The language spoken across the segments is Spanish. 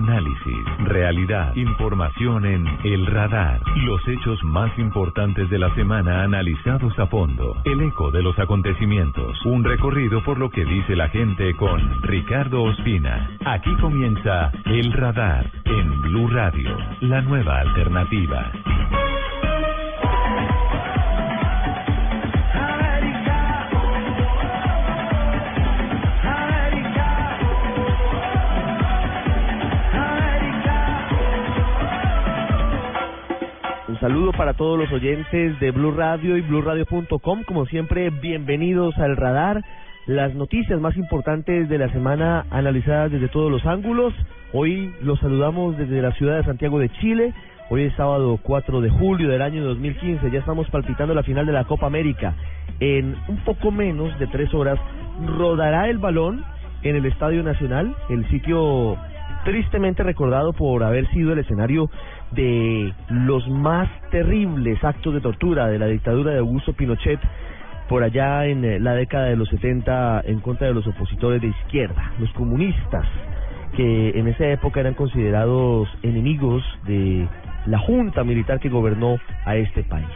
Análisis, realidad, información en El Radar. Los hechos más importantes de la semana analizados a fondo. El eco de los acontecimientos. Un recorrido por lo que dice la gente con Ricardo Ospina. Aquí comienza El Radar en Blue Radio, la nueva alternativa. Saludo para todos los oyentes de Blue Radio y BlueRadio.com. Como siempre, bienvenidos al radar. Las noticias más importantes de la semana analizadas desde todos los ángulos. Hoy los saludamos desde la ciudad de Santiago de Chile. Hoy es sábado 4 de julio del año 2015. Ya estamos palpitando la final de la Copa América. En un poco menos de tres horas rodará el balón en el Estadio Nacional, el sitio tristemente recordado por haber sido el escenario de los más terribles actos de tortura de la dictadura de Augusto Pinochet por allá en eh, la década de los 70 en contra de los opositores de izquierda, los comunistas, que en esa época eran considerados enemigos de la junta militar que gobernó a este país.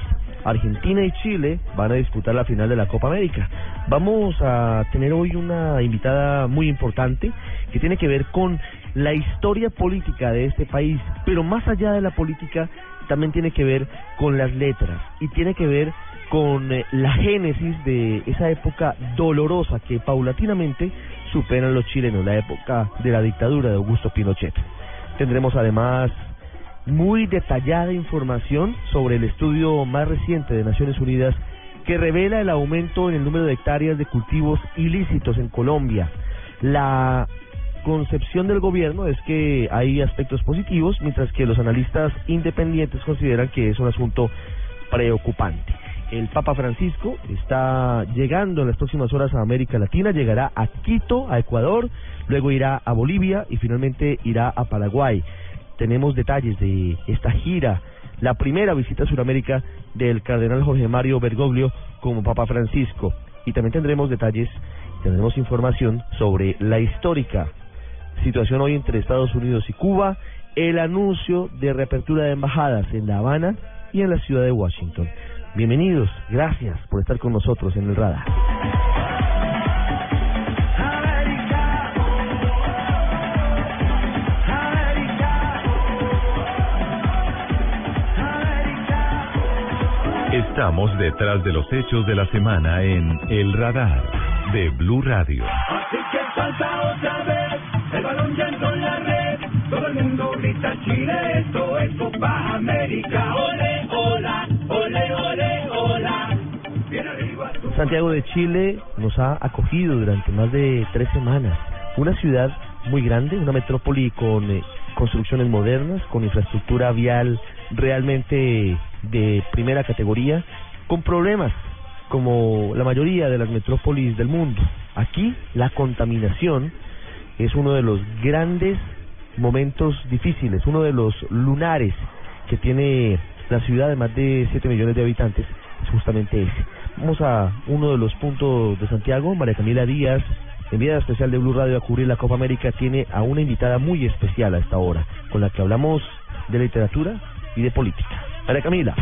Argentina y Chile van a disputar la final de la Copa América. Vamos a tener hoy una invitada muy importante que tiene que ver con la historia política de este país, pero más allá de la política también tiene que ver con las letras y tiene que ver con eh, la génesis de esa época dolorosa que paulatinamente superan los chilenos, la época de la dictadura de Augusto Pinochet. Tendremos además muy detallada información sobre el estudio más reciente de Naciones Unidas que revela el aumento en el número de hectáreas de cultivos ilícitos en Colombia. La concepción del gobierno es que hay aspectos positivos, mientras que los analistas independientes consideran que es un asunto preocupante. El Papa Francisco está llegando en las próximas horas a América Latina, llegará a Quito, a Ecuador, luego irá a Bolivia y finalmente irá a Paraguay. Tenemos detalles de esta gira, la primera visita a Sudamérica del cardenal Jorge Mario Bergoglio como Papa Francisco. Y también tendremos detalles, tendremos información sobre la histórica situación hoy entre Estados Unidos y Cuba, el anuncio de reapertura de embajadas en La Habana y en la ciudad de Washington. Bienvenidos, gracias por estar con nosotros en el radar. Estamos detrás de los hechos de la semana en El Radar de Blue Radio. Así que salta otra vez, Chile, esto es Copa América, ole, ole, ole. Santiago de Chile nos ha acogido durante más de tres semanas. Una ciudad muy grande, una metrópoli con eh, construcciones modernas, con infraestructura vial realmente de primera categoría, con problemas como la mayoría de las metrópolis del mundo. Aquí la contaminación es uno de los grandes momentos difíciles, uno de los lunares que tiene la ciudad de más de 7 millones de habitantes, es justamente ese. Vamos a uno de los puntos de Santiago, María Camila Díaz, enviada especial de Blue Radio a cubrir la Copa América, tiene a una invitada muy especial a esta hora, con la que hablamos de literatura y de política. María Camila.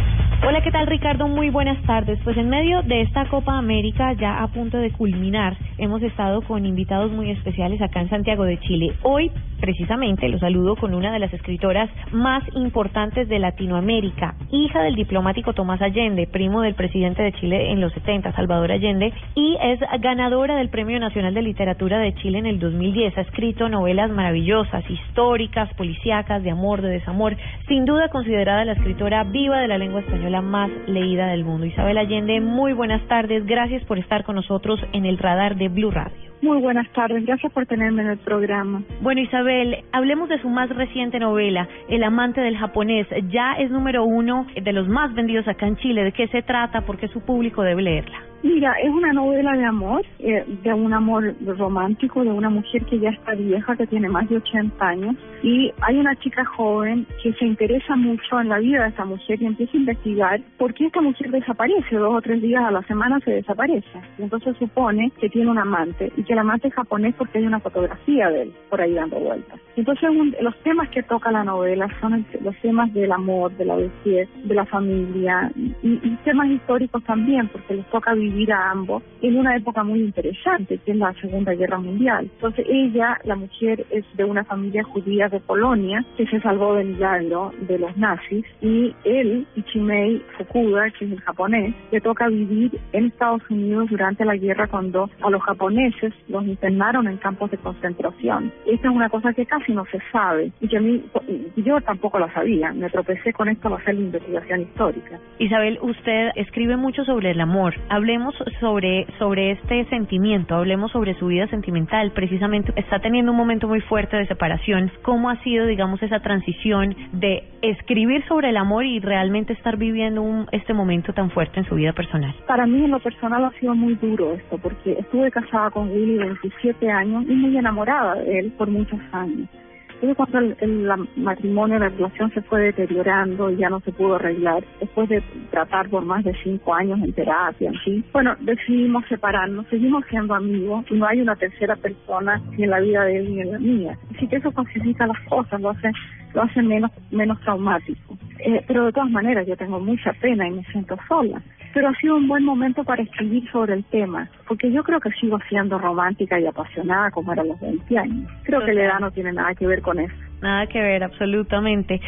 Hola, ¿qué tal Ricardo? Muy buenas tardes. Pues en medio de esta Copa América ya a punto de culminar, hemos estado con invitados muy especiales acá en Santiago de Chile. Hoy, precisamente, lo saludo con una de las escritoras más importantes de Latinoamérica, hija del diplomático Tomás Allende, primo del presidente de Chile en los 70, Salvador Allende, y es ganadora del Premio Nacional de Literatura de Chile en el 2010. Ha escrito novelas maravillosas, históricas, policíacas, de amor, de desamor. Sin duda considerada la escritora viva de la lengua española más leída del mundo. Isabel Allende, muy buenas tardes. Gracias por estar con nosotros en el radar de Blue Radio. Muy buenas tardes, gracias por tenerme en el programa. Bueno, Isabel, hablemos de su más reciente novela, El amante del japonés. Ya es número uno de los más vendidos acá en Chile. ¿De qué se trata? ¿Por qué su público debe leerla? Mira, es una novela de amor, eh, de un amor romántico, de una mujer que ya está vieja, que tiene más de 80 años, y hay una chica joven que se interesa mucho en la vida de esta mujer y empieza a investigar por qué esta mujer desaparece, dos o tres días a la semana se desaparece. Y entonces supone que tiene un amante y que el amante es japonés porque hay una fotografía de él por ahí dando vueltas. Entonces los temas que toca la novela son los temas del amor, de la vejez, de la familia y, y temas históricos también, porque les toca vivir vivir a ambos en una época muy interesante, que es la Segunda Guerra Mundial. Entonces ella, la mujer, es de una familia judía de Polonia que se salvó del milagro de los nazis y él, Ichimei Fukuda, que es el japonés, le toca vivir en Estados Unidos durante la guerra cuando a los japoneses los internaron en campos de concentración. Esta es una cosa que casi no se sabe y que a mí, yo tampoco la sabía. Me tropecé con esto al hacer la investigación histórica. Isabel, usted escribe mucho sobre el amor. Hablemos sobre, sobre este sentimiento, hablemos sobre su vida sentimental. Precisamente está teniendo un momento muy fuerte de separación. ¿Cómo ha sido, digamos, esa transición de escribir sobre el amor y realmente estar viviendo un, este momento tan fuerte en su vida personal? Para mí, en lo personal, ha sido muy duro esto, porque estuve casada con Willy 27 años y muy enamorada de él por muchos años. Entonces cuando el, matrimonio, la relación se fue deteriorando y ya no se pudo arreglar, después de tratar por más de cinco años en terapia, en bueno, decidimos separarnos, seguimos siendo amigos y no hay una tercera persona ni en la vida de él ni en la mía. Así que eso facilita las cosas, lo hace, lo hace menos, menos traumático. Eh, pero de todas maneras yo tengo mucha pena y me siento sola pero ha sido un buen momento para escribir sobre el tema, porque yo creo que sigo siendo romántica y apasionada como era a los 20 años. Creo que la edad no tiene nada que ver con Nada que ver, absolutamente.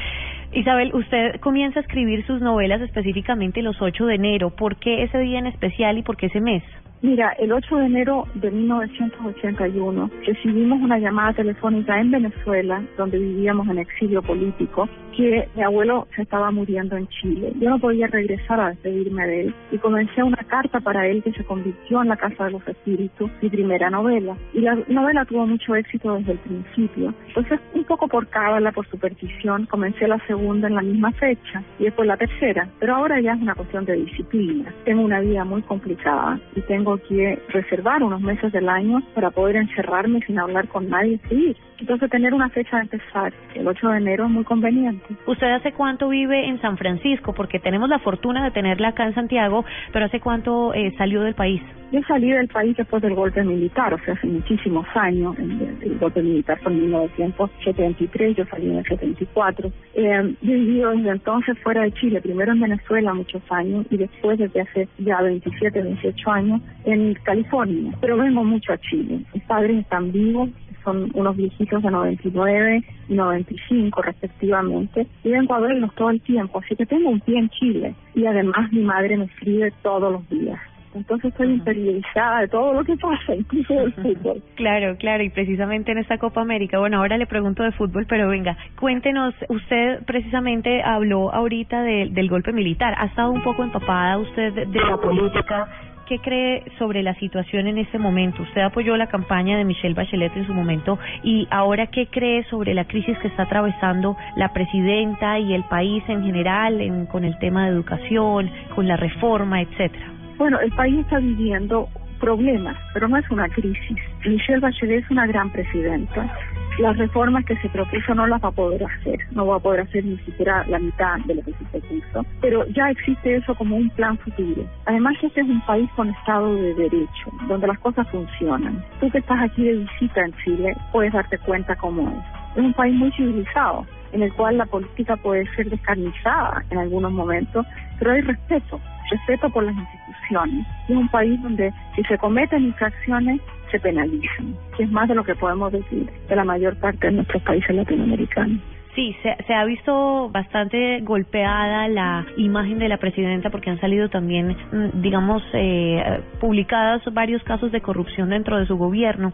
Isabel, usted comienza a escribir sus novelas específicamente los 8 de enero. ¿Por qué ese día en especial y por qué ese mes? Mira, el 8 de enero de 1981 recibimos una llamada telefónica en Venezuela, donde vivíamos en exilio político, que mi abuelo se estaba muriendo en Chile. Yo no podía regresar a despedirme de él y comencé una carta para él que se convirtió en La Casa de los Espíritus, mi primera novela. Y la novela tuvo mucho éxito desde el principio. Entonces, un poco por cábala, por superstición, comencé la segunda en la misma fecha y después la tercera. Pero ahora ya es una cuestión de disciplina. Tengo una vida muy complicada y tengo que reservar unos meses del año para poder encerrarme sin hablar con nadie y seguir. Entonces tener una fecha de empezar, el 8 de enero, es muy conveniente. ¿Usted hace cuánto vive en San Francisco? Porque tenemos la fortuna de tenerla acá en Santiago, pero ¿hace cuánto eh, salió del país? Yo salí del país después del golpe militar, o sea, hace muchísimos años. El, golpe militar fue en 1973, yo salí en el 74. Eh, yo he vivido desde entonces fuera de Chile, primero en Venezuela muchos años y después desde hace ya 27, 28 años en California. Pero vengo mucho a Chile. Mis padres están vivos, son unos viejitos de 99 y 95 respectivamente, y vengo a verlos todo el tiempo, así que tengo un pie en Chile y además mi madre me escribe todos los días. Entonces estoy interiorizada de todo lo que pasa, incluso del fútbol. Claro, claro, y precisamente en esta Copa América, bueno, ahora le pregunto de fútbol, pero venga, cuéntenos, usted precisamente habló ahorita del golpe militar, ¿ha estado un poco empapada usted de la política? ¿Qué cree sobre la situación en este momento? Usted apoyó la campaña de Michelle Bachelet en su momento y ahora ¿qué cree sobre la crisis que está atravesando la presidenta y el país en general con el tema de educación, con la reforma, etcétera? Bueno, el país está viviendo problemas, pero no es una crisis. Michelle Bachelet es una gran presidenta las reformas que se propuso no las va a poder hacer, no va a poder hacer ni siquiera la mitad de lo que se propuso, pero ya existe eso como un plan futuro. Además, este es un país con Estado de Derecho, donde las cosas funcionan. Tú que estás aquí de visita en Chile, puedes darte cuenta cómo es. Es un país muy civilizado, en el cual la política puede ser descarnizada en algunos momentos, pero hay respeto, respeto por las instituciones. Es un país donde si se cometen infracciones, se penalizan, que es más de lo que podemos decir de la mayor parte de nuestros países latinoamericanos. Sí, se, se, ha visto bastante golpeada la imagen de la presidenta porque han salido también, mm, digamos, eh, publicados varios casos de corrupción dentro de su gobierno.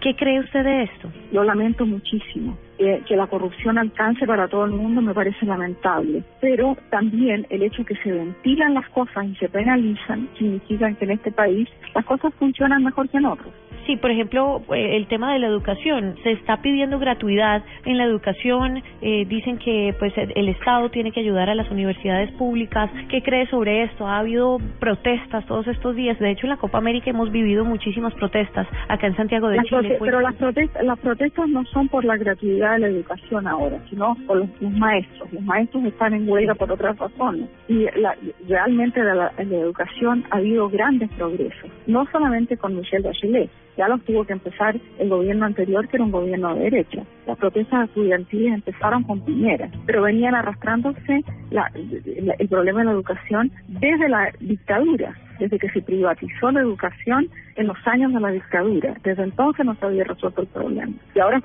¿Qué cree usted de esto? Lo lamento muchísimo. Eh, que la corrupción alcance para todo el mundo me parece lamentable, pero también el hecho que se ventilan las cosas y se penalizan significa que en este país las cosas funcionan mejor que en otros. Sí, por ejemplo, eh, el tema de la educación. Se está pidiendo gratuidad en la educación. Eh, dicen que pues el Estado tiene que ayudar a las universidades públicas. ¿Qué cree sobre esto? Ha habido protestas todos estos días. De hecho, en la Copa América hemos vivido muchísimas protestas acá en Santiago de Chile. Pero las protestas, las protestas no son por la gratuidad de la educación ahora, sino por los, maestros. Los maestros están en huelga por otras razones. Y la, realmente en la, educación ha habido grandes progresos. No solamente con Michelle Bachelet, ya los tuvo que empezar el gobierno anterior, que era un gobierno de derecha. Las protestas estudiantiles empezaron con Piñera, pero venían arrastrándose el problema de la educación desde la dictadura, desde que se privatizó la educación en los años de la dictadura. Desde entonces no se había resuelto el problema. Y ahora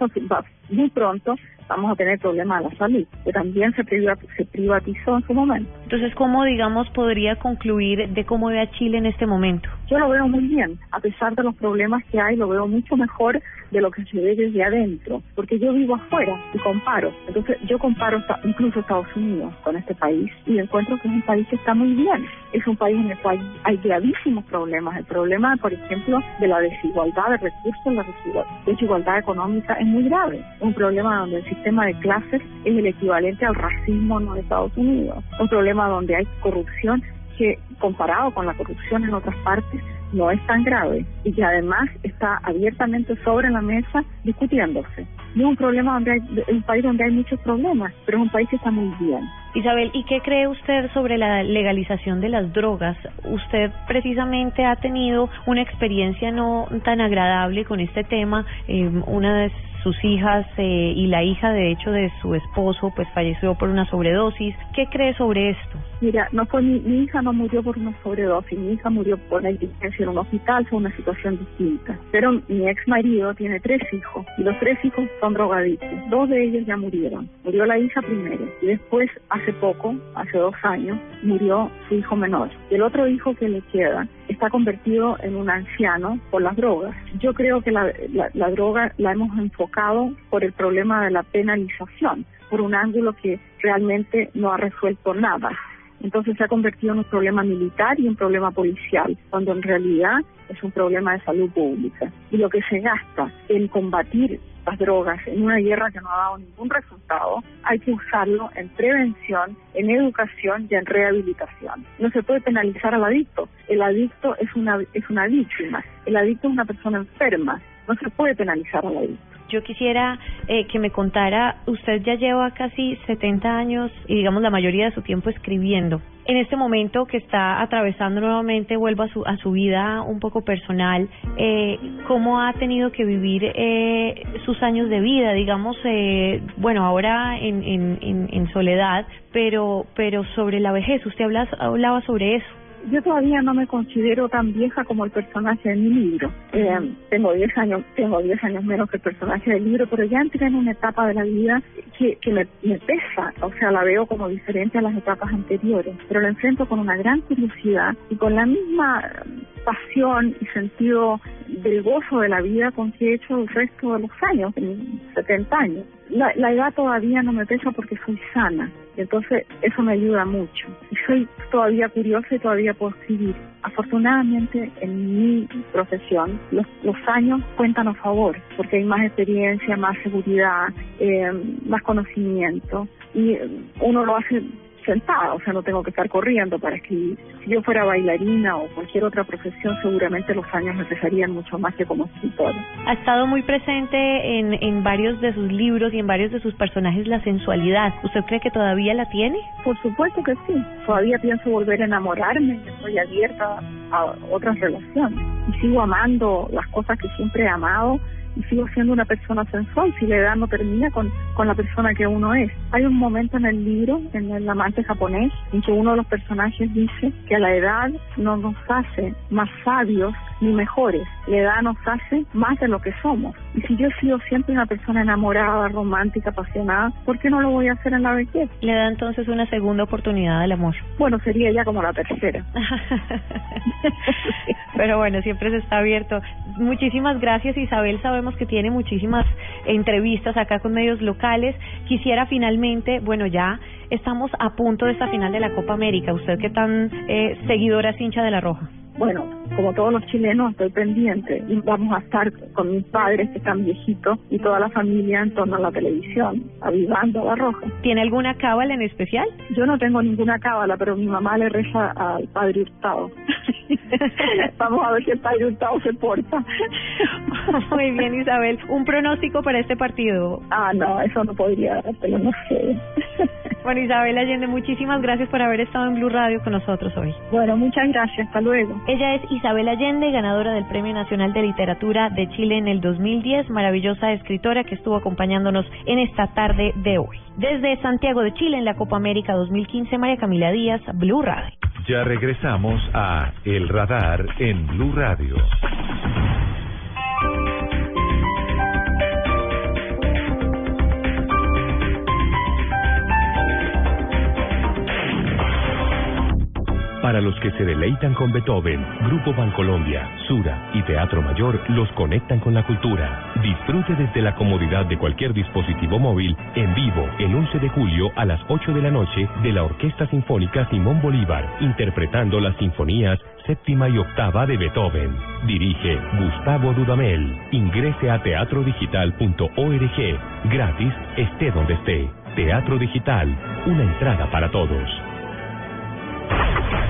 muy pronto vamos a tener problemas de la salud, que también se, se privatizó en su momento. Entonces, ¿cómo, digamos, podría concluir de cómo ve a Chile en este momento? Yo lo veo muy bien, a pesar de los problemas que hay, lo veo mucho mejor de lo que se ve desde adentro, porque yo vivo afuera y comparo. Entonces, yo comparo incluso Estados Unidos con este país y encuentro que es un país que está muy bien. Es un país en el cual hay gravísimos problemas. El problema, por ejemplo, de la desigualdad de recursos, la desigualdad económica es muy grave. Un problema donde el sistema de clases es el equivalente al racismo en los Estados Unidos. Un problema donde hay corrupción que comparado con la corrupción en otras partes no es tan grave y que además está abiertamente sobre la mesa discutiéndose. No es un problema donde hay, un país donde hay muchos problemas, pero es un país que está muy bien. Isabel, ¿y qué cree usted sobre la legalización de las drogas? Usted precisamente ha tenido una experiencia no tan agradable con este tema. Eh, una de sus hijas eh, y la hija, de hecho, de su esposo, pues falleció por una sobredosis. ¿Qué cree sobre esto? Mira, no fue mi, hija no murió por una sobredosis, mi hija murió por negligencia en un hospital, fue una situación distinta. Pero mi ex marido tiene tres hijos y los tres hijos son drogadictos. Dos de ellos ya murieron. Murió la hija primero y después, hace poco, hace dos años, murió su hijo menor. Y el otro hijo que le queda está convertido en un anciano por las drogas. Yo creo que la, la droga la hemos enfocado por el problema de la penalización, por un ángulo que realmente no ha resuelto nada entonces se ha convertido en un problema militar y un problema policial, cuando en realidad es un problema de salud pública. Y lo que se gasta en combatir las drogas en una guerra que no ha dado ningún resultado, hay que usarlo en prevención, en educación y en rehabilitación. No se puede penalizar al adicto. El adicto es una, es una víctima. El adicto es una persona enferma. No se puede penalizar al adicto yo quisiera eh, que me contara, usted ya lleva casi 70 años y digamos la mayoría de su tiempo escribiendo. En este momento que está atravesando nuevamente, vuelvo a su, a su vida un poco personal, eh, ¿cómo ha tenido que vivir eh, sus años de vida? Digamos, eh, bueno, ahora en, en, en, en soledad, pero, pero sobre la vejez, usted habla, hablaba sobre eso yo todavía no me considero tan vieja como el personaje de mi libro. Eh, tengo 10 años, tengo 10 años menos que el personaje del libro, pero ya entré en una etapa de la vida que, que me, me pesa, o sea, la veo como diferente a las etapas anteriores, pero la enfrento con una gran curiosidad y con la misma pasión y sentido del gozo de la vida con que he hecho el resto de los años, 70 años. La, la edad todavía no me pesa porque soy sana, entonces eso me ayuda mucho. Y soy todavía curiosa y todavía puedo escribir. Afortunadamente en mi profesión los, los años cuentan a favor, porque hay más experiencia, más seguridad, eh, más conocimiento, y uno lo hace sentada, o sea, no tengo que estar corriendo para escribir. Si yo fuera bailarina o cualquier otra profesión, seguramente los años me pesarían mucho más que como escritora. Ha estado muy presente en, en varios de sus libros y en varios de sus personajes la sensualidad. ¿Usted cree que todavía la tiene? Por supuesto que sí. Todavía pienso volver a enamorarme, estoy abierta a otras relaciones y sigo amando las cosas que siempre he amado y sigo siendo una persona sensual si la edad no termina con, con la persona que uno es. Hay un momento en el libro, en el amante japonés, en que uno de los personajes dice que la edad no nos hace más sabios ni mejores, la edad nos hace más de lo que somos. Y si yo he sido siempre una persona enamorada, romántica, apasionada, ¿por qué no lo voy a hacer en la vejez? Le da entonces una segunda oportunidad al amor. Bueno, sería ya como la tercera. Pero bueno, siempre se está abierto. Muchísimas gracias Isabel, sabemos que tiene muchísimas entrevistas acá con medios locales. Quisiera finalmente, bueno, ya estamos a punto de esta final de la Copa América. Usted que tan eh, seguidora es hincha de la Roja. Bueno, como todos los chilenos, estoy pendiente y vamos a estar con mis padres que están viejitos y toda la familia en torno a la televisión, avivando la roja. ¿Tiene alguna cábala en especial? Yo no tengo ninguna cábala, pero mi mamá le reza al padre Hurtado. vamos a ver si el padre Hurtado se porta. Muy bien, Isabel. ¿Un pronóstico para este partido? Ah, no, eso no podría, pero no sé. Bueno, Isabel Allende, muchísimas gracias por haber estado en Blue Radio con nosotros hoy. Bueno, muchas gracias. Hasta luego. Ella es Isabel Allende, ganadora del Premio Nacional de Literatura de Chile en el 2010, maravillosa escritora que estuvo acompañándonos en esta tarde de hoy. Desde Santiago de Chile en la Copa América 2015, María Camila Díaz, Blue Radio. Ya regresamos a El Radar en Blue Radio. Para los que se deleitan con Beethoven, Grupo Bancolombia, Sura y Teatro Mayor los conectan con la cultura. Disfrute desde la comodidad de cualquier dispositivo móvil en vivo el 11 de julio a las 8 de la noche de la Orquesta Sinfónica Simón Bolívar, interpretando las sinfonías séptima y octava de Beethoven. Dirige Gustavo Dudamel. Ingrese a teatrodigital.org. Gratis, esté donde esté. Teatro Digital, una entrada para todos.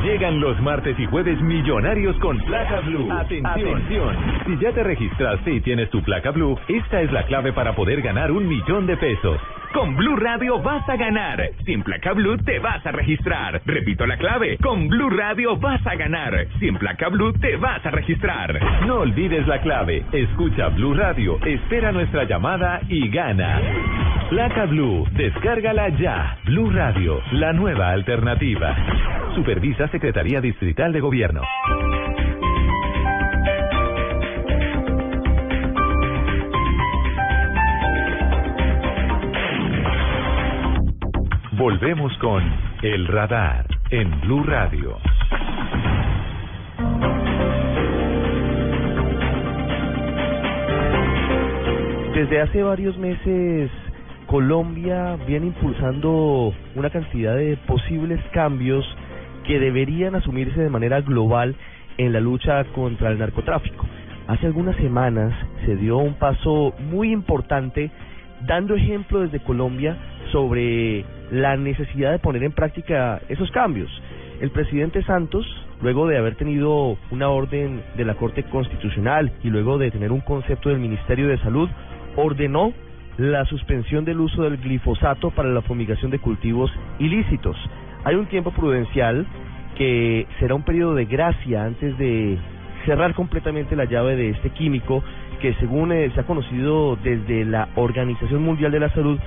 Llegan los martes y jueves millonarios con placa blue. Atención. Si ya te registraste y tienes tu placa blue, esta es la clave para poder ganar un millón de pesos. Con Blue Radio vas a ganar. Sin placa Blue te vas a registrar. Repito la clave. Con Blue Radio vas a ganar. Sin placa Blue te vas a registrar. No olvides la clave. Escucha Blue Radio, espera nuestra llamada y gana. Placa Blue, descárgala ya. Blue Radio, la nueva alternativa. Supervisa Secretaría Distrital de Gobierno. Volvemos con El Radar en Blue Radio. Desde hace varios meses Colombia viene impulsando una cantidad de posibles cambios que deberían asumirse de manera global en la lucha contra el narcotráfico. Hace algunas semanas se dio un paso muy importante dando ejemplo desde Colombia sobre la necesidad de poner en práctica esos cambios. El presidente Santos, luego de haber tenido una orden de la Corte Constitucional y luego de tener un concepto del Ministerio de Salud, ordenó la suspensión del uso del glifosato para la fumigación de cultivos ilícitos. Hay un tiempo prudencial que será un periodo de gracia antes de cerrar completamente la llave de este químico que según eh, se ha conocido desde la Organización Mundial de la Salud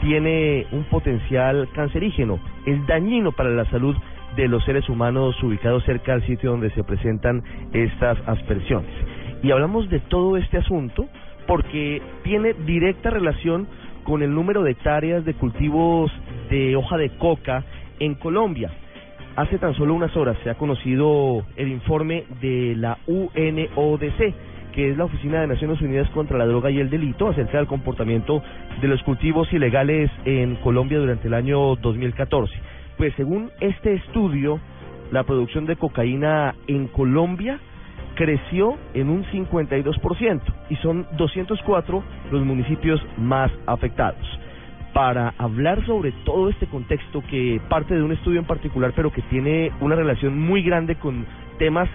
tiene un potencial cancerígeno, es dañino para la salud de los seres humanos ubicados cerca al sitio donde se presentan estas aspersiones. Y hablamos de todo este asunto porque tiene directa relación con el número de hectáreas de cultivos de hoja de coca en Colombia. Hace tan solo unas horas se ha conocido el informe de la UNODC, que es la Oficina de Naciones Unidas contra la Droga y el Delito, acerca del comportamiento de los cultivos ilegales en Colombia durante el año 2014. Pues según este estudio, la producción de cocaína en Colombia creció en un 52% y son 204 los municipios más afectados. Para hablar sobre todo este contexto que parte de un estudio en particular, pero que tiene una relación muy grande con temas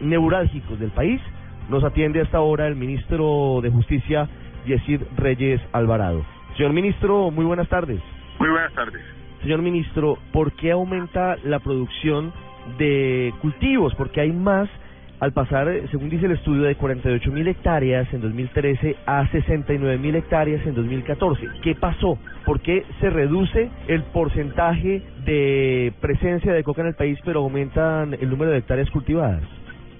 neurálgicos del país, nos atiende hasta ahora el ministro de Justicia, Yesid Reyes Alvarado. Señor ministro, muy buenas tardes. Muy buenas tardes. Señor ministro, ¿por qué aumenta la producción de cultivos? Porque hay más al pasar, según dice el estudio, de 48 mil hectáreas en 2013 a 69 mil hectáreas en 2014. ¿Qué pasó? ¿Por qué se reduce el porcentaje de presencia de coca en el país, pero aumentan el número de hectáreas cultivadas?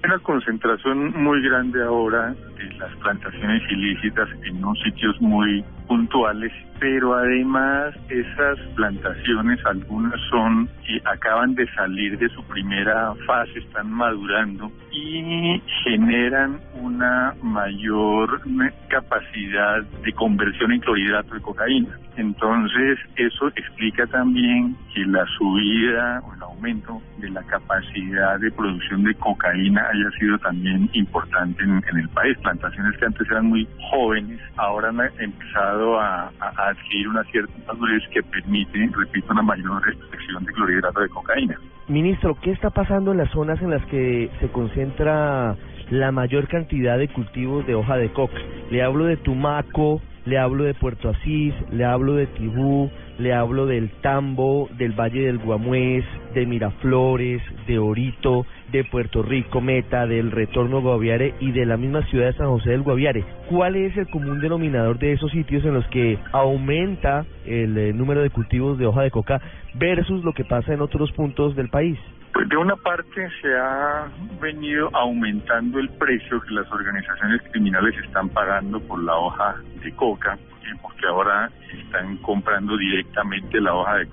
Una concentración muy grande ahora de las plantaciones ilícitas en unos sitios muy puntuales, pero además esas plantaciones, algunas son que acaban de salir de su primera fase, están madurando y generan una mayor capacidad de conversión en clorhidrato de cocaína. Entonces, eso explica también que la subida o el aumento de la capacidad de producción de cocaína haya sido también importante en, el país. Plantaciones que antes eran muy jóvenes, ahora han empezado a, a adquirir una cierta madurez que permite, repito, una mayor extracción de clorhidrato de cocaína. Ministro, ¿qué está pasando en las zonas en las que se concentra la mayor cantidad de cultivos de hoja de coca? Le hablo de Tumaco, le hablo de Puerto Asís, le hablo de Tibú, le hablo del Tambo, del Valle del Guamués, de Miraflores, de Orito, de Puerto Rico, Meta, del Retorno Guaviare y de la misma ciudad de San José del Guaviare. ¿Cuál es el común denominador de esos sitios en los que aumenta el eh, número de cultivos de hoja de coca versus lo que pasa en otros puntos del país? Pues de una parte se ha venido aumentando el precio que las organizaciones criminales están pagando por la hoja de coca porque ahora están comprando directamente la hoja de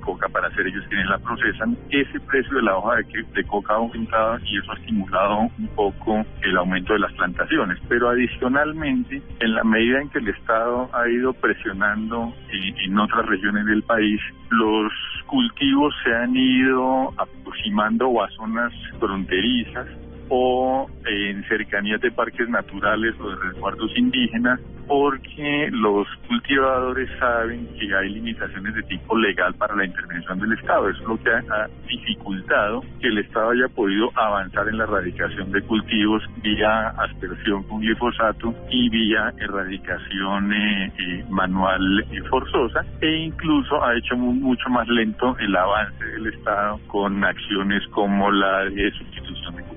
coca, para hacer ellos quienes la procesan. Ese precio de la hoja de, coca ha aumentado y eso ha estimulado un poco el aumento de las plantaciones. Pero adicionalmente, en la medida en que el Estado ha ido presionando en, en otras regiones del país, los cultivos se han ido aproximando a zonas fronterizas o en cercanías de parques naturales o de resguardos indígenas porque los cultivadores saben que hay limitaciones de tipo legal para la intervención del Estado. Eso es lo que ha, dificultado que el Estado haya podido avanzar en la erradicación de cultivos vía aspersión con glifosato y vía erradicación eh, eh, manual y forzosa e incluso ha hecho mucho más lento el avance del Estado con acciones como la de sustitución de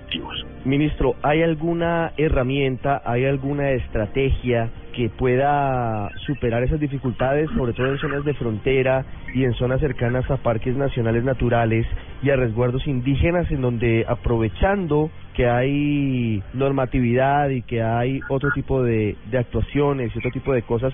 Ministro, ¿hay alguna herramienta, hay alguna estrategia que pueda superar esas dificultades, sobre todo en zonas de frontera y en zonas cercanas a parques nacionales naturales y a resguardos indígenas, en donde aprovechando que hay normatividad y que hay otro tipo de actuaciones y otro tipo de cosas,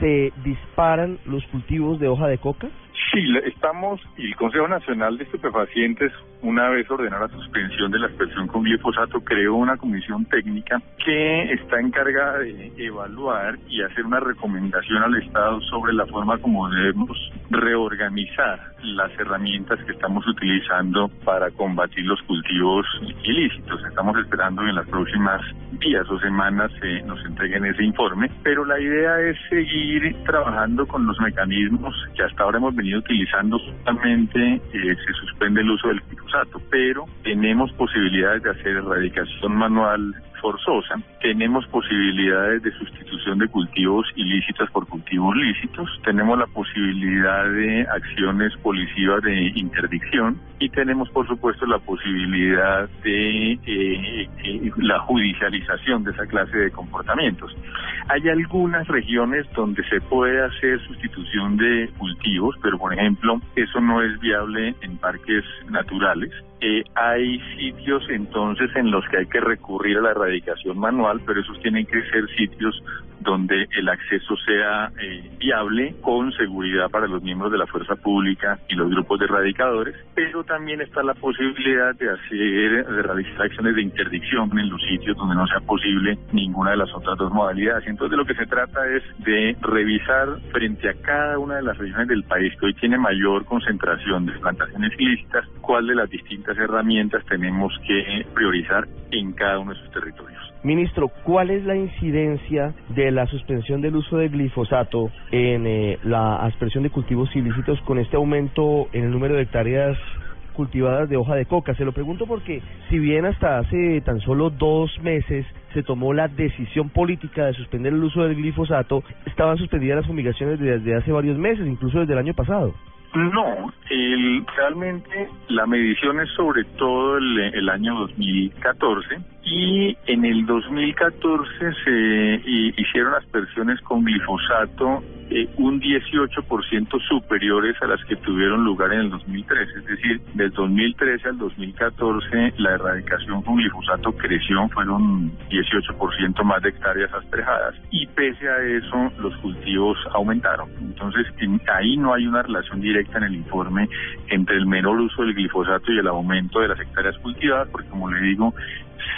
se disparan los cultivos de hoja de coca? Sí, estamos, y el Consejo Nacional de Estupefacientes, una vez ordenó la suspensión de la expresión con glifosato, creó una comisión técnica que está encargada de evaluar y hacer una recomendación al Estado sobre la forma como debemos reorganizar las herramientas que estamos utilizando para combatir los cultivos ilícitos. Estamos esperando que en las próximas días o semanas se nos entreguen ese informe, pero la idea es seguir trabajando con los mecanismos que hasta ahora hemos venido utilizando solamente eh, se suspende el uso del glifosato, pero tenemos posibilidades de hacer erradicación manual forzosa, tenemos posibilidades de sustitución de cultivos ilícitos por cultivos lícitos, tenemos la posibilidad de acciones policivas de interdicción y tenemos por supuesto la posibilidad de eh, eh, la judicialización de esa clase de comportamientos. Hay algunas regiones donde se puede hacer sustitución de cultivos, pero por ejemplo eso no es viable en parques naturales. Eh, hay sitios entonces en los que hay que recurrir a la erradicación manual, pero esos tienen que ser sitios donde el acceso sea eh, viable con seguridad para los miembros de la fuerza pública y los grupos de erradicadores, pero también está la posibilidad de hacer, de realizar acciones de interdicción en los sitios donde no sea posible ninguna de las otras dos modalidades. Entonces de lo que se trata es de revisar frente a cada una de las regiones del país que hoy tiene mayor concentración de plantaciones ilícitas, cuál de las distintas herramientas tenemos que priorizar en cada uno de sus territorios. Ministro, ¿cuál es la incidencia de la suspensión del uso de glifosato en eh, la aspersión de cultivos ilícitos con este aumento en el número de hectáreas cultivadas de hoja de coca? Se lo pregunto porque si bien hasta hace tan solo dos meses se tomó la decisión política de suspender el uso del glifosato, estaban suspendidas las fumigaciones desde hace varios meses, incluso desde el año pasado. No, el, realmente la medición es sobre todo el, el año 2014 y en el 2014 se hicieron aspersiones con glifosato eh, un 18% superiores a las que tuvieron lugar en el 2013. Es decir, del 2013 al 2014 la erradicación con glifosato creció, fueron 18% más de hectáreas aspejadas y pese a eso los cultivos aumentaron. Entonces ahí no hay una relación directa en el informe entre el menor uso del glifosato y el aumento de las hectáreas cultivadas, porque como le digo,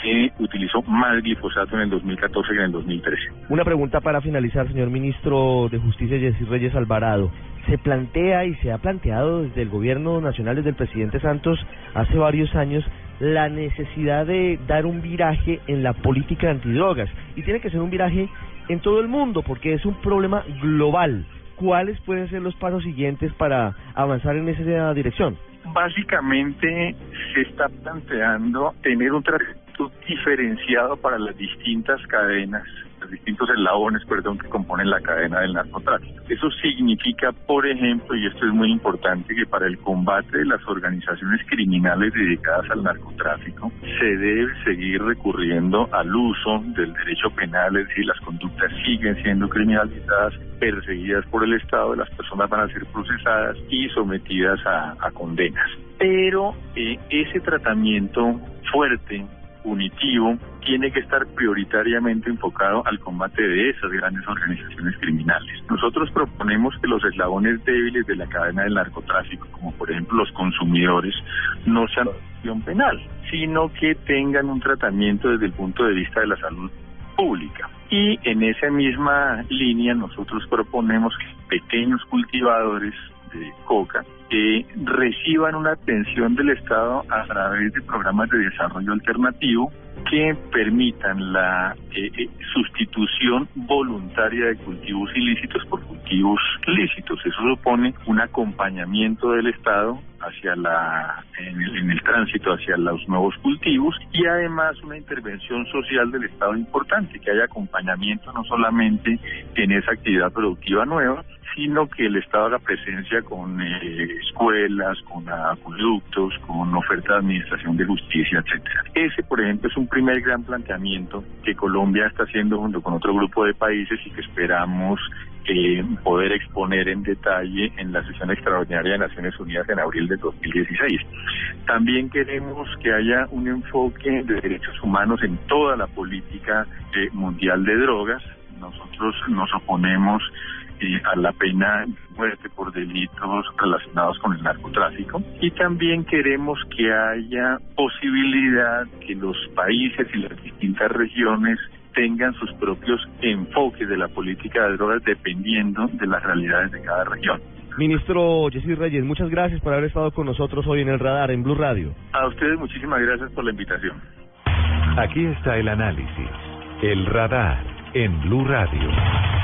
se utilizó más glifosato en el 2014 que en el 2013. Una pregunta para finalizar, señor ministro de Justicia, Jessy Reyes Alvarado. Se plantea y se ha planteado desde el gobierno nacional, desde el presidente Santos, hace varios años, la necesidad de dar un viraje en la política antidrogas. Y tiene que ser un viraje en todo el mundo, porque es un problema global. ¿Cuáles pueden ser los pasos siguientes para avanzar en esa dirección? Básicamente se está planteando tener un tratamiento diferenciado para las distintas cadenas los distintos eslabones, perdón, que componen la cadena del narcotráfico. Eso significa, por ejemplo, y esto es muy importante, que para el combate de las organizaciones criminales dedicadas al narcotráfico se debe seguir recurriendo al uso del derecho penal, es decir, las conductas siguen siendo criminalizadas, perseguidas por el Estado, las personas van a ser procesadas y sometidas a, condenas. Pero eh, ese tratamiento fuerte punitivo tiene que estar prioritariamente enfocado al combate de esas grandes organizaciones criminales. Nosotros proponemos que los eslabones débiles de la cadena del narcotráfico, como por ejemplo los consumidores, no sean opción penal, sino que tengan un tratamiento desde el punto de vista de la salud pública. Y en esa misma línea nosotros proponemos que pequeños cultivadores de coca que reciban una atención del Estado a través de programas de desarrollo alternativo que permitan la eh, eh, sustitución voluntaria de cultivos ilícitos por cultivos lícitos. Eso supone un acompañamiento del Estado hacia la en el, en el, tránsito hacia los nuevos cultivos y además una intervención social del Estado importante que haya acompañamiento no solamente en esa actividad productiva nueva sino que el Estado haga presencia con eh, escuelas, con acueductos, con oferta de administración de justicia, etcétera. Ese, por ejemplo, es un primer gran planteamiento que Colombia está haciendo junto con otro grupo de países y que esperamos eh, poder exponer en detalle en la sesión extraordinaria de Naciones Unidas en abril de 2016. También queremos que haya un enfoque de derechos humanos en toda la política eh, mundial de drogas. Nosotros nos oponemos a la pena de muerte por delitos relacionados con el narcotráfico y también queremos que haya posibilidad que los países y las distintas regiones tengan sus propios enfoques de la política de drogas dependiendo de las realidades de cada región. Ministro Jessy Reyes, muchas gracias por haber estado con nosotros hoy en el radar en Blue Radio. A ustedes muchísimas gracias por la invitación. Aquí está el análisis, el radar en Blue Radio.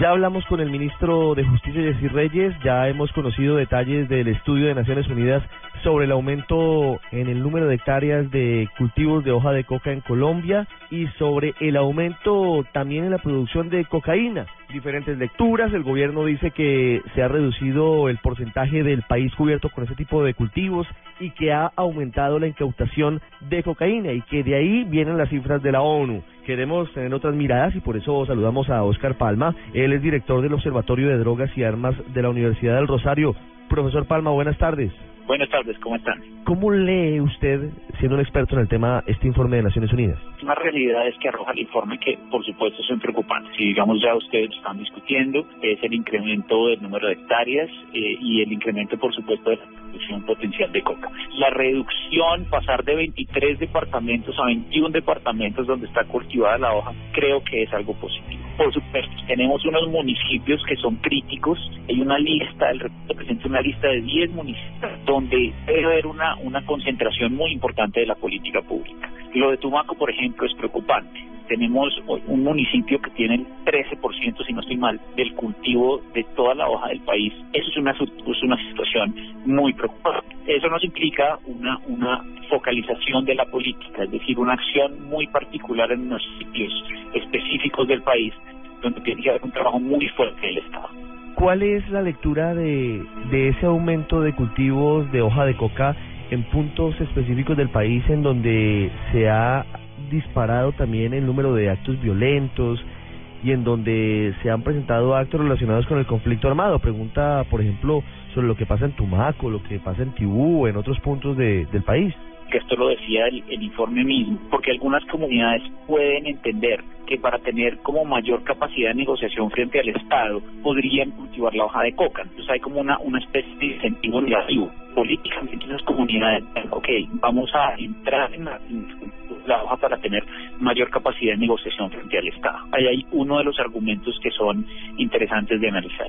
Ya hablamos con el ministro de Justicia, Jessy Reyes, ya hemos conocido detalles del estudio de Naciones Unidas sobre el aumento en el número de hectáreas de cultivos de hoja de coca en Colombia y sobre el aumento también en la producción de cocaína. Diferentes lecturas, el gobierno dice que se ha reducido el porcentaje del país cubierto con ese tipo de cultivos y que ha aumentado la incautación de cocaína y que de ahí vienen las cifras de la ONU. Queremos tener otras miradas y por eso saludamos a Oscar Palma. Él es director del Observatorio de Drogas y Armas de la Universidad del Rosario. Profesor Palma, buenas tardes. Buenas tardes, ¿cómo están? ¿Cómo lee usted, siendo un experto en el tema, este informe de Naciones Unidas? Una realidad es que arroja el informe que, por supuesto, son preocupantes. Si, digamos, ya ustedes están discutiendo, es el incremento del número de hectáreas eh, y el incremento, por supuesto, de la producción potencial de coca. La reducción, pasar de 23 departamentos a 21 departamentos donde está cultivada la hoja, creo que es algo positivo. Por supuesto, tenemos unos municipios que son críticos. Hay una lista, el representa una lista de 10 municipios donde debe haber una, una concentración muy importante de la política pública. Lo de Tumaco, por ejemplo, es preocupante. Tenemos un municipio que tiene el 13%, si no estoy mal, del cultivo de toda la hoja del país. Eso es una, es una situación muy preocupante. Eso nos implica una, una focalización de la política, es decir, una acción muy particular en unos sitios específicos del país, donde tiene que haber un trabajo muy fuerte del Estado. ¿Cuál es la lectura de, de ese aumento de cultivos de hoja de coca en puntos específicos del país en donde se ha disparado también el número de actos violentos y en donde se han presentado actos relacionados con el conflicto armado. Pregunta, por ejemplo, sobre lo que pasa en Tumaco, lo que pasa en Tibú en otros puntos de, del país que esto lo decía el, el, informe mismo, porque algunas comunidades pueden entender que para tener como mayor capacidad de negociación frente al Estado podrían cultivar la hoja de coca. Entonces hay como una, una especie de incentivo negativo. Políticamente esas comunidades, ok, vamos a entrar en la, la hoja para tener mayor capacidad de negociación frente al Estado. Ahí hay uno de los argumentos que son interesantes de analizar.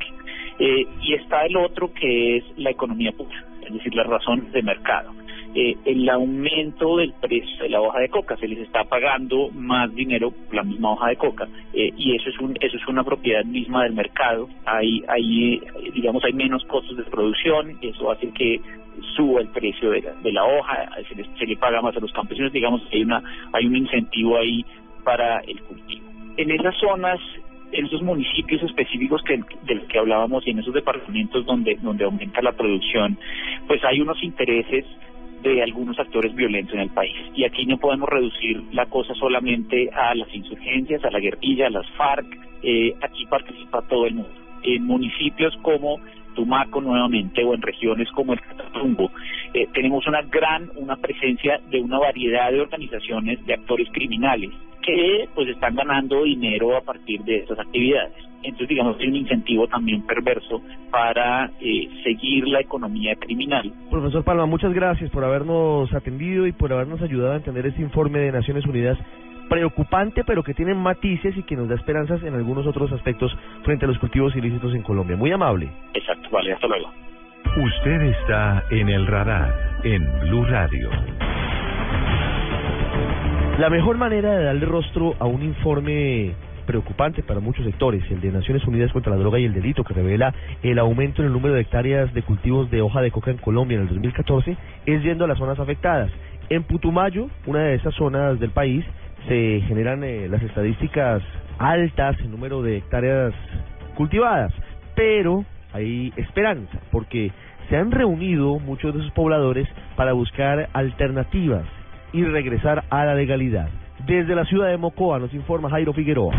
Eh, y está el otro que es la economía pura, es decir, las razones de mercado. Eh, el aumento del precio de la hoja de coca, se les está pagando más dinero por la misma hoja de coca eh, y eso es un eso es una propiedad misma del mercado. Hay hay digamos hay menos costos de producción, eso hace que suba el precio de la, de la hoja, se, les, se le paga más a los campesinos, digamos hay una hay un incentivo ahí para el cultivo. En esas zonas en esos municipios específicos que, de los que hablábamos y en esos departamentos donde, donde aumenta la producción, pues hay unos intereses de algunos actores violentos en el país. Y aquí no podemos reducir la cosa solamente a las insurgencias, a la guerrilla, a las FARC. Eh, aquí participa todo el mundo. En municipios como Tumaco nuevamente o en regiones como el Catatumbo, eh, tenemos una gran, una presencia de una variedad de organizaciones de actores criminales que pues están ganando dinero a partir de estas actividades. Entonces, digamos, hay un incentivo también perverso para eh, seguir la economía criminal. Profesor Palma, muchas gracias por habernos atendido y por habernos ayudado a entender este informe de Naciones Unidas preocupante, pero que tiene matices y que nos da esperanzas en algunos otros aspectos frente a los cultivos ilícitos en Colombia. Muy amable. Exacto, vale, hasta luego. Usted está en el radar en Blue Radio. La mejor manera de darle rostro a un informe preocupante para muchos sectores, el de Naciones Unidas contra la Droga y el Delito, que revela el aumento en el número de hectáreas de cultivos de hoja de coca en Colombia en el 2014, es yendo a las zonas afectadas. En Putumayo, una de esas zonas del país, se generan eh, las estadísticas altas en número de hectáreas cultivadas, pero hay esperanza, porque se han reunido muchos de sus pobladores para buscar alternativas y regresar a la legalidad. Desde la ciudad de Mocoa nos informa Jairo Figueroa.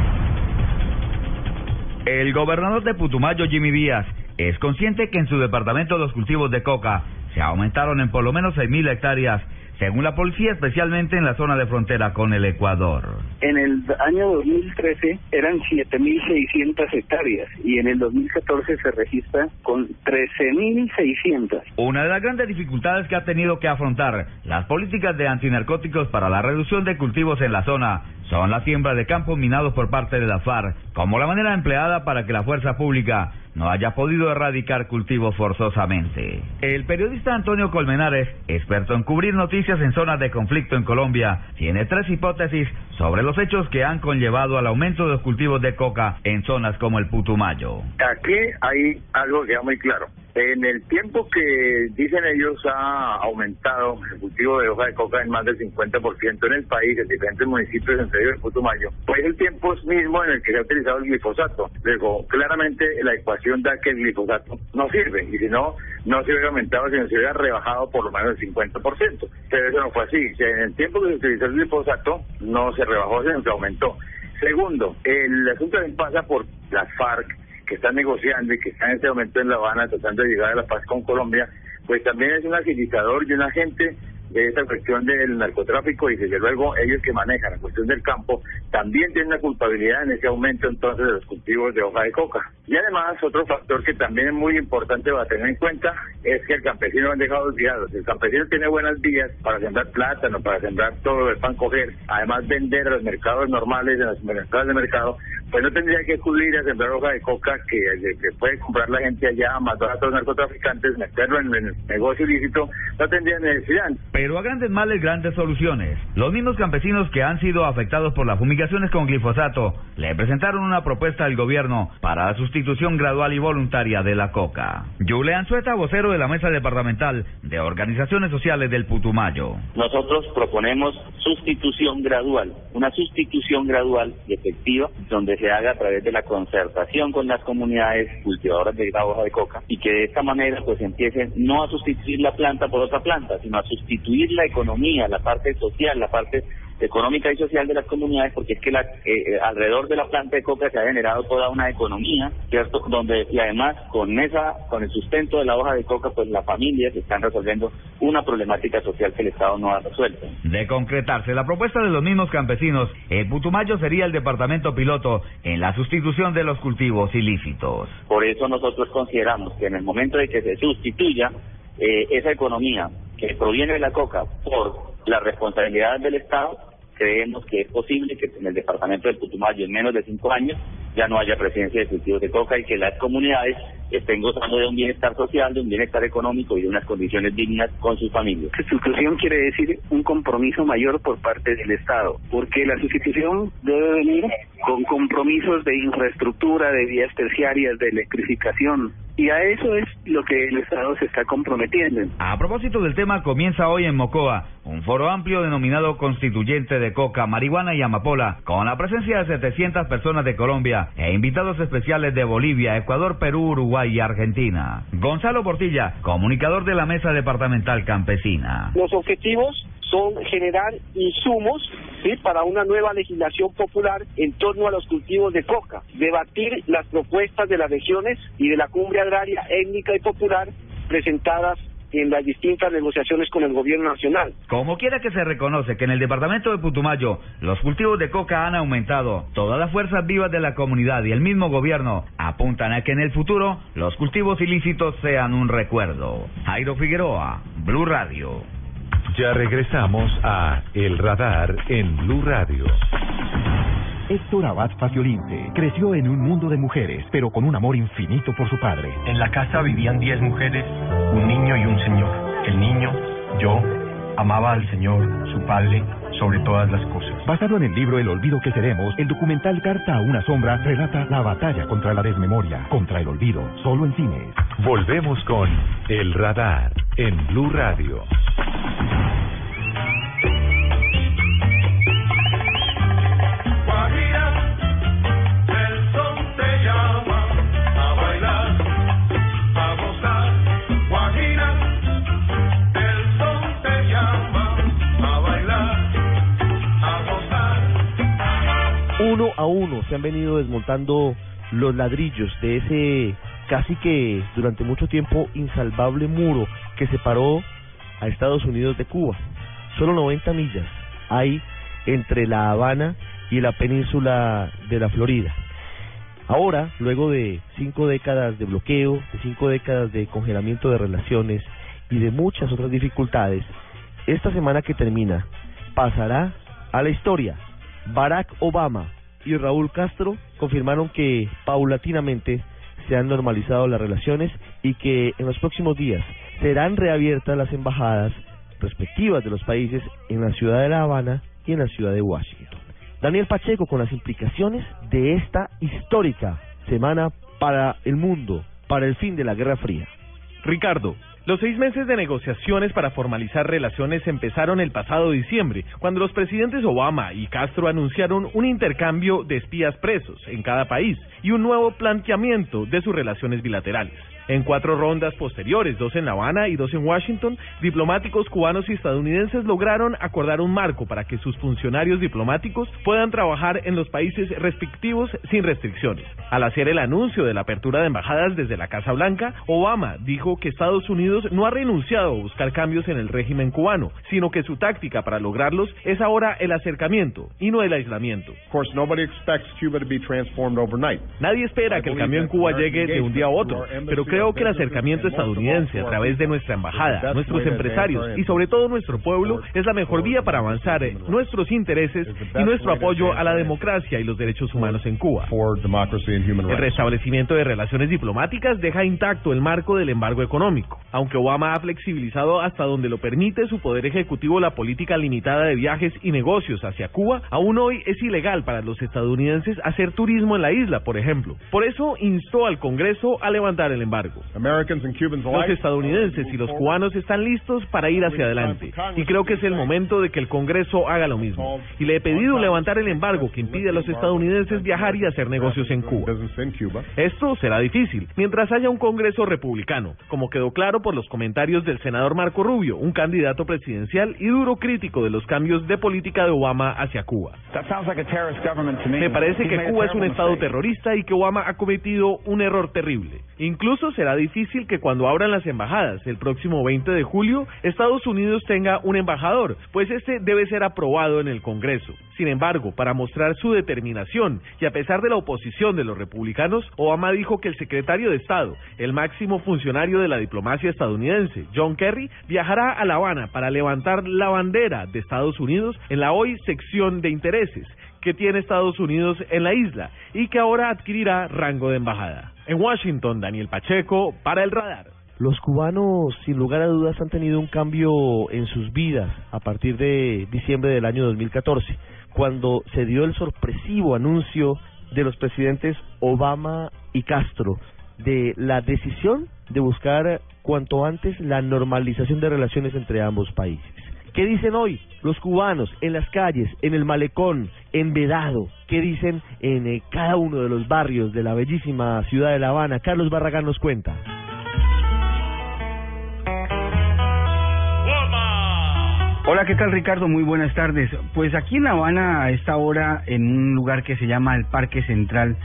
El gobernador de Putumayo, Jimmy Díaz, es consciente que en su departamento los cultivos de coca se aumentaron en por lo menos 6.000 hectáreas según la policía, especialmente en la zona de frontera con el Ecuador. En el año 2013 eran 7.600 hectáreas y en el 2014 se registra con 13.600. Una de las grandes dificultades que ha tenido que afrontar las políticas de antinarcóticos para la reducción de cultivos en la zona son la siembra de campos minados por parte de la FARC, como la manera empleada para que la fuerza pública no haya podido erradicar cultivos forzosamente. El periodista Antonio Colmenares, experto en cubrir noticias en zonas de conflicto en Colombia, tiene tres hipótesis sobre los hechos que han conllevado al aumento de los cultivos de coca en zonas como el Putumayo. Aquí hay algo que queda muy claro. En el tiempo que dicen ellos ha aumentado el cultivo de hoja de coca en más del 50% en el país, en diferentes municipios, entre ellos el Putumayo, pues el tiempo es mismo en el que se ha utilizado el glifosato. Luego, claramente la ecuación da que el glifosato no sirve, y si no, no se hubiera aumentado, sino se hubiera rebajado por lo menos el 50%. Pero eso no fue así. En el tiempo que se utilizó el glifosato, no se rebajó, sino que aumentó. Segundo, el asunto también pasa por las FARC, que están negociando y que están en este momento en La Habana tratando de llegar a la paz con Colombia, pues también es un agilizador y un agente de esta cuestión del narcotráfico y desde luego ellos que manejan la cuestión del campo también tienen una culpabilidad en ese aumento entonces de los cultivos de hoja de coca. Y además otro factor que también es muy importante para tener en cuenta es que el campesino han dejado olvidados. El campesino tiene buenas vías para sembrar plátano, para sembrar todo el pan coger, además vender a los mercados normales, en los mercados de mercado, pues no tendría que acudir a sembrar hoja de coca que, que puede comprar la gente allá, matar a todos los narcotraficantes, meterlo en el negocio ilícito, no tendría necesidad. Pero a grandes males, grandes soluciones. Los mismos campesinos que han sido afectados por las fumigaciones con glifosato le presentaron una propuesta al gobierno para la sustitución gradual y voluntaria de la coca. Julián Sueta, vocero de la Mesa Departamental de Organizaciones Sociales del Putumayo. Nosotros proponemos sustitución gradual, una sustitución gradual y efectiva, donde se haga a través de la concertación con las comunidades cultivadoras de la hoja de coca y que de esta manera pues empiecen no a sustituir la planta por otra planta, sino a sustituir la economía, la parte social, la parte económica y social de las comunidades, porque es que la, eh, alrededor de la planta de coca se ha generado toda una economía, ¿cierto? Donde, y además, con esa, con el sustento de la hoja de coca, pues las familias están resolviendo una problemática social que el Estado no ha resuelto. De concretarse la propuesta de los mismos campesinos, el Putumayo sería el departamento piloto en la sustitución de los cultivos ilícitos. Por eso nosotros consideramos que en el momento de que se sustituya eh, esa economía que proviene de la coca por la responsabilidad del Estado, creemos que es posible que en el departamento del Putumayo en menos de cinco años ya no haya presencia de cultivos de coca y que las comunidades estén gozando de un bienestar social, de un bienestar económico y de unas condiciones dignas con sus familias. Sustitución quiere decir un compromiso mayor por parte del Estado, porque la sustitución debe venir con compromisos de infraestructura, de vías terciarias, de electrificación, y a eso es lo que el Estado se está comprometiendo. A propósito del tema, comienza hoy en Mocoa un foro amplio denominado Constituyente de Coca, Marihuana y Amapola, con la presencia de 700 personas de Colombia e invitados especiales de Bolivia, Ecuador, Perú, Uruguay y Argentina. Gonzalo Portilla, comunicador de la Mesa Departamental Campesina. Los objetivos son generar insumos para una nueva legislación popular en torno a los cultivos de coca, debatir las propuestas de las regiones y de la cumbre agraria étnica y popular presentadas en las distintas negociaciones con el gobierno nacional. Como quiera que se reconoce que en el departamento de Putumayo los cultivos de coca han aumentado, todas las fuerzas vivas de la comunidad y el mismo gobierno apuntan a que en el futuro los cultivos ilícitos sean un recuerdo. Jairo Figueroa, Blue Radio. Ya regresamos a El Radar en Blue Radio. Héctor Abad Faciolince creció en un mundo de mujeres, pero con un amor infinito por su padre. En la casa vivían diez mujeres, un niño y un señor. El niño, yo, amaba al Señor, su Padre, sobre todas las cosas. Basado en el libro El olvido que seremos, el documental Carta a una sombra relata la batalla contra la desmemoria, contra el olvido, solo en cines. Volvemos con El Radar en Blue Radio. Uno a uno se han venido desmontando los ladrillos de ese casi que durante mucho tiempo insalvable muro que separó a Estados Unidos de Cuba. Solo 90 millas hay entre La Habana y la península de la Florida. Ahora, luego de cinco décadas de bloqueo, de cinco décadas de congelamiento de relaciones y de muchas otras dificultades, esta semana que termina pasará a la historia. Barack Obama y Raúl Castro confirmaron que paulatinamente se han normalizado las relaciones y que en los próximos días serán reabiertas las embajadas respectivas de los países en la ciudad de La Habana y en la ciudad de Washington. Daniel Pacheco con las implicaciones de esta histórica semana para el mundo, para el fin de la Guerra Fría. Ricardo, los seis meses de negociaciones para formalizar relaciones empezaron el pasado diciembre, cuando los presidentes Obama y Castro anunciaron un intercambio de espías presos en cada país y un nuevo planteamiento de sus relaciones bilaterales. En cuatro rondas posteriores, dos en La Habana y dos en Washington, diplomáticos cubanos y estadounidenses lograron acordar un marco para que sus funcionarios diplomáticos puedan trabajar en los países respectivos sin restricciones. Al hacer el anuncio de la apertura de embajadas desde la Casa Blanca, Obama dijo que Estados Unidos no ha renunciado a buscar cambios en el régimen cubano, sino que su táctica para lograrlos es ahora el acercamiento y no el aislamiento. Nadie espera que el cambio en Cuba llegue de un día a otro, pero creo que el acercamiento estadounidense a través de nuestra embajada, nuestros empresarios y sobre todo nuestro pueblo es la mejor vía para avanzar en nuestros intereses y nuestro apoyo a la democracia y los derechos humanos en Cuba. El restablecimiento de relaciones diplomáticas deja intacto el marco del embargo económico. Aunque Obama ha flexibilizado hasta donde lo permite su poder ejecutivo la política limitada de viajes y negocios hacia Cuba, aún hoy es ilegal para los estadounidenses hacer turismo en la isla, por ejemplo. Por eso instó al Congreso a levantar el embargo. Embargo. Los estadounidenses y los cubanos están listos para ir hacia adelante y creo que es el momento de que el Congreso haga lo mismo. Y le he pedido levantar el embargo que impide a los estadounidenses viajar y hacer negocios en Cuba. Esto será difícil mientras haya un Congreso republicano, como quedó claro por los comentarios del senador Marco Rubio, un candidato presidencial y duro crítico de los cambios de política de Obama hacia Cuba. Me parece que Cuba es un estado terrorista y que Obama ha cometido un error terrible. Incluso será difícil que cuando abran las embajadas el próximo 20 de julio, Estados Unidos tenga un embajador, pues este debe ser aprobado en el Congreso. Sin embargo, para mostrar su determinación y a pesar de la oposición de los republicanos, Obama dijo que el secretario de Estado, el máximo funcionario de la diplomacia estadounidense, John Kerry, viajará a La Habana para levantar la bandera de Estados Unidos en la hoy sección de intereses que tiene Estados Unidos en la isla y que ahora adquirirá rango de embajada. En Washington, Daniel Pacheco, para el radar. Los cubanos, sin lugar a dudas, han tenido un cambio en sus vidas a partir de diciembre del año 2014, cuando se dio el sorpresivo anuncio de los presidentes Obama y Castro de la decisión de buscar cuanto antes la normalización de relaciones entre ambos países. ¿Qué dicen hoy los cubanos en las calles, en el malecón, en Vedado? ¿Qué dicen en eh, cada uno de los barrios de la bellísima ciudad de La Habana? Carlos Barragán nos cuenta. Hola, ¿qué tal Ricardo? Muy buenas tardes. Pues aquí en La Habana, a esta hora, en un lugar que se llama el Parque Central,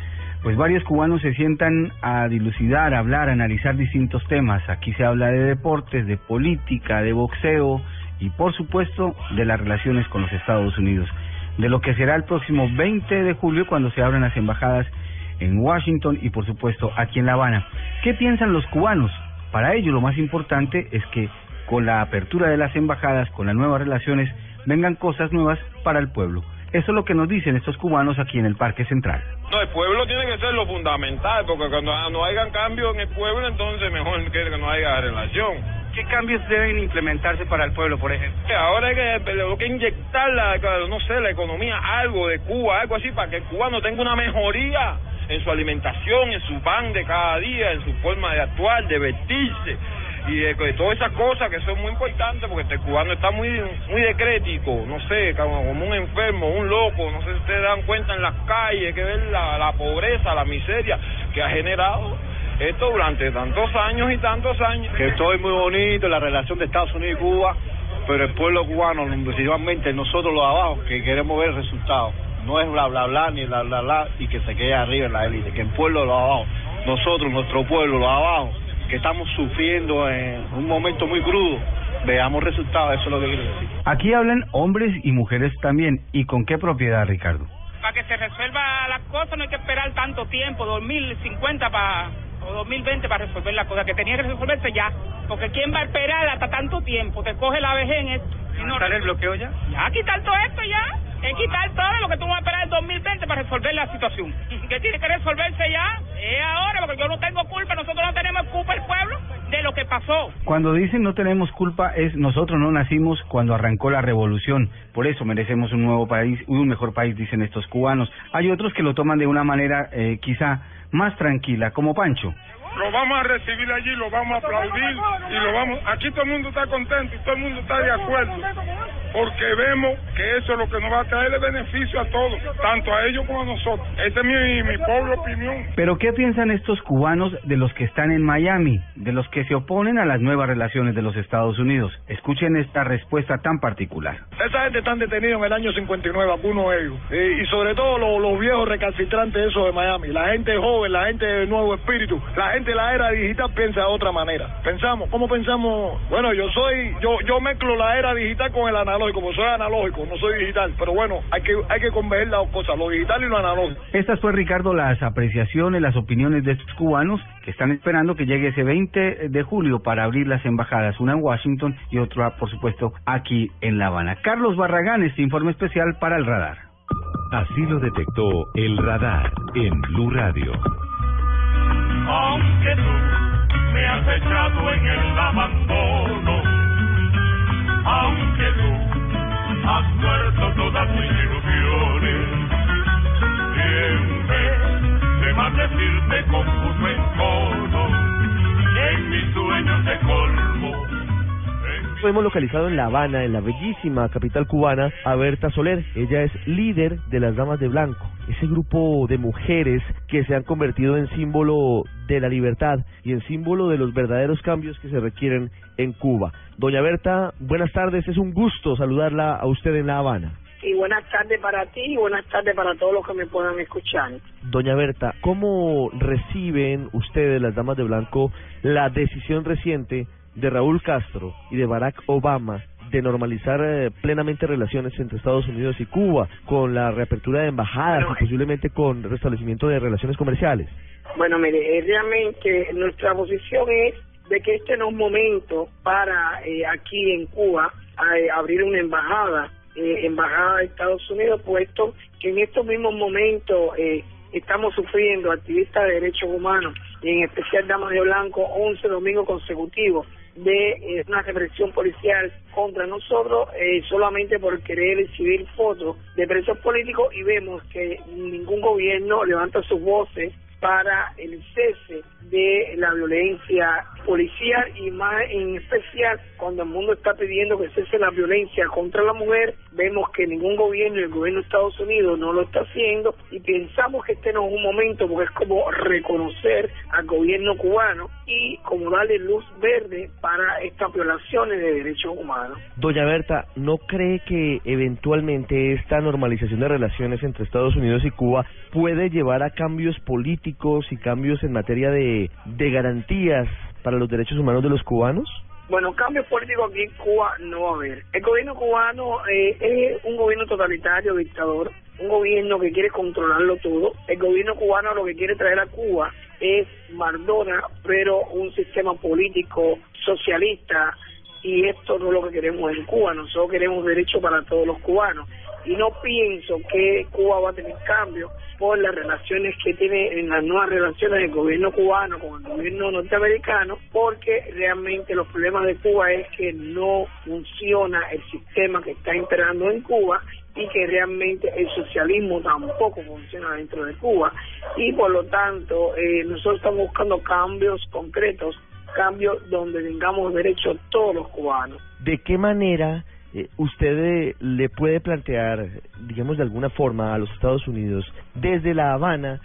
pues varios cubanos se sientan a dilucidar, a hablar, a analizar distintos temas. Aquí se habla de deportes, de política, de boxeo y por supuesto de las relaciones con los Estados Unidos. De lo que será el próximo 20 de julio cuando se abran las embajadas en Washington y por supuesto aquí en La Habana. ¿Qué piensan los cubanos? Para ello lo más importante es que con la apertura de las embajadas, con las nuevas relaciones, vengan cosas nuevas para el pueblo. Eso es lo que nos dicen estos cubanos aquí en el Parque Central. No, el pueblo tiene que ser lo fundamental, porque cuando no hayan cambio en el pueblo, entonces mejor que no haya relación. ¿Qué cambios deben implementarse para el pueblo, por ejemplo? Ahora hay que, hay que inyectar, la, no sé, la economía, algo de Cuba, algo así, para que el cubano tenga una mejoría en su alimentación, en su pan de cada día, en su forma de actuar, de vestirse y de, todas esas cosas que son muy importantes porque este cubano está muy muy decrético, no sé, como, un enfermo, un loco, no sé si ustedes dan cuenta en las calles, que ver la, la pobreza, la miseria que ha generado esto durante tantos años y tantos años. Que todo es muy bonito, la relación de Estados Unidos y Cuba, pero el pueblo cubano, principalmente nosotros los abajo, que queremos ver el resultado. No es bla bla bla ni bla bla bla y que se quede arriba en la élite, que el pueblo los abajo, nosotros, nuestro pueblo, los abajo, que estamos sufriendo en un momento muy crudo, veamos resultados, eso es lo que quiero decir. Aquí hablan hombres y mujeres también. ¿Y con qué propiedad, Ricardo? Para que se resuelva las cosas no hay que esperar tanto tiempo, 2050 para o 2020 para resolver las cosas que tenía que resolverse ya. Porque ¿quién va a esperar hasta tanto tiempo? Te coge la vejez en esto. Y no el bloqueo ya? Ya, quitar todo esto ya. Es quitar todo lo que tú vas a esperar el 2020 para resolver la situación. Que tiene que resolverse ya. Es ahora, porque yo no tengo culpa, nosotros no tenemos culpa el pueblo de lo que pasó. Cuando dicen no tenemos culpa es nosotros no nacimos cuando arrancó la revolución. Por eso merecemos un nuevo país, un mejor país, dicen estos cubanos. Hay otros que lo toman de una manera eh, quizá más tranquila, como Pancho. Lo vamos a recibir allí, lo vamos a aplaudir y lo vamos. Aquí todo el mundo está contento y todo el mundo está de acuerdo, porque vemos que eso es lo que nos va a traer el beneficio a todos, tanto a ellos como a nosotros. Esa es mi, mi pobre opinión. Pero ¿qué piensan estos cubanos de los que están en Miami, de los que se oponen a las nuevas relaciones de los Estados Unidos? Escuchen esta respuesta tan particular. Esa gente están detenidos en el año 59, algunos de ellos, y, y sobre todo los, los viejos recalcitrantes esos de Miami, la gente joven, la gente de nuevo espíritu, la gente de la era digital piensa de otra manera. Pensamos, ¿cómo pensamos? Bueno, yo soy, yo yo mezclo la era digital con el analógico, como soy analógico, no soy digital, pero bueno, hay que hay que converger las dos cosas, lo digital y lo analógico. Estas fue, Ricardo, las apreciaciones, las opiniones de estos cubanos que están esperando que llegue ese 20 de julio para abrir las embajadas, una en Washington y otra, por supuesto, aquí en La Habana. Carlos Barragán, este informe especial para el radar. Así lo detectó el radar en Blue Radio. Aunque tú me has echado en el abandono, aunque tú has muerto todas mis ilusiones, y en vez de maldecirte con puto encono, hemos localizado en La Habana, en la bellísima capital cubana, a Berta Soler. Ella es líder de las Damas de Blanco, ese grupo de mujeres que se han convertido en símbolo de la libertad y en símbolo de los verdaderos cambios que se requieren en Cuba. Doña Berta, buenas tardes, es un gusto saludarla a usted en La Habana. Y buenas tardes para ti y buenas tardes para todos los que me puedan escuchar. Doña Berta, ¿cómo reciben ustedes, las Damas de Blanco, la decisión reciente de Raúl Castro y de Barack Obama de normalizar eh, plenamente relaciones entre Estados Unidos y Cuba, con la reapertura de embajadas y posiblemente con restablecimiento de relaciones comerciales? Bueno, mire, eh, realmente nuestra posición es de que este no es momento para eh, aquí en Cuba eh, abrir una embajada, eh, embajada de Estados Unidos, puesto que en estos mismos momentos eh, estamos sufriendo activistas de derechos humanos y en especial Damas de Blanco 11 domingos consecutivos de eh, una represión policial contra nosotros eh, solamente por querer exhibir fotos de presos políticos y vemos que ningún gobierno levanta sus voces para el cese de la violencia policial y más en especial cuando el mundo está pidiendo que cese la violencia contra la mujer, vemos que ningún gobierno, el gobierno de Estados Unidos no lo está haciendo y pensamos que este no es un momento porque es como reconocer al gobierno cubano y como darle luz verde para estas violaciones de derechos humanos. Doña Berta, ¿no cree que eventualmente esta normalización de relaciones entre Estados Unidos y Cuba puede llevar a cambios políticos y cambios en materia de, de garantías para los derechos humanos de los cubanos? Bueno, cambios políticos aquí en Cuba no va a haber. El gobierno cubano eh, es un gobierno totalitario, dictador, un gobierno que quiere controlarlo todo. El gobierno cubano lo que quiere traer a Cuba es Mardona, pero un sistema político socialista y esto no es lo que queremos en Cuba. Nosotros queremos derechos para todos los cubanos y no pienso que Cuba va a tener cambio por las relaciones que tiene en las nuevas relaciones del gobierno cubano con el gobierno norteamericano, porque realmente los problemas de Cuba es que no funciona el sistema que está imperando en Cuba y que realmente el socialismo tampoco funciona dentro de Cuba y por lo tanto eh, nosotros estamos buscando cambios concretos, cambios donde tengamos derechos todos los cubanos. ¿De qué manera eh, usted eh, le puede plantear, digamos de alguna forma, a los Estados Unidos desde La Habana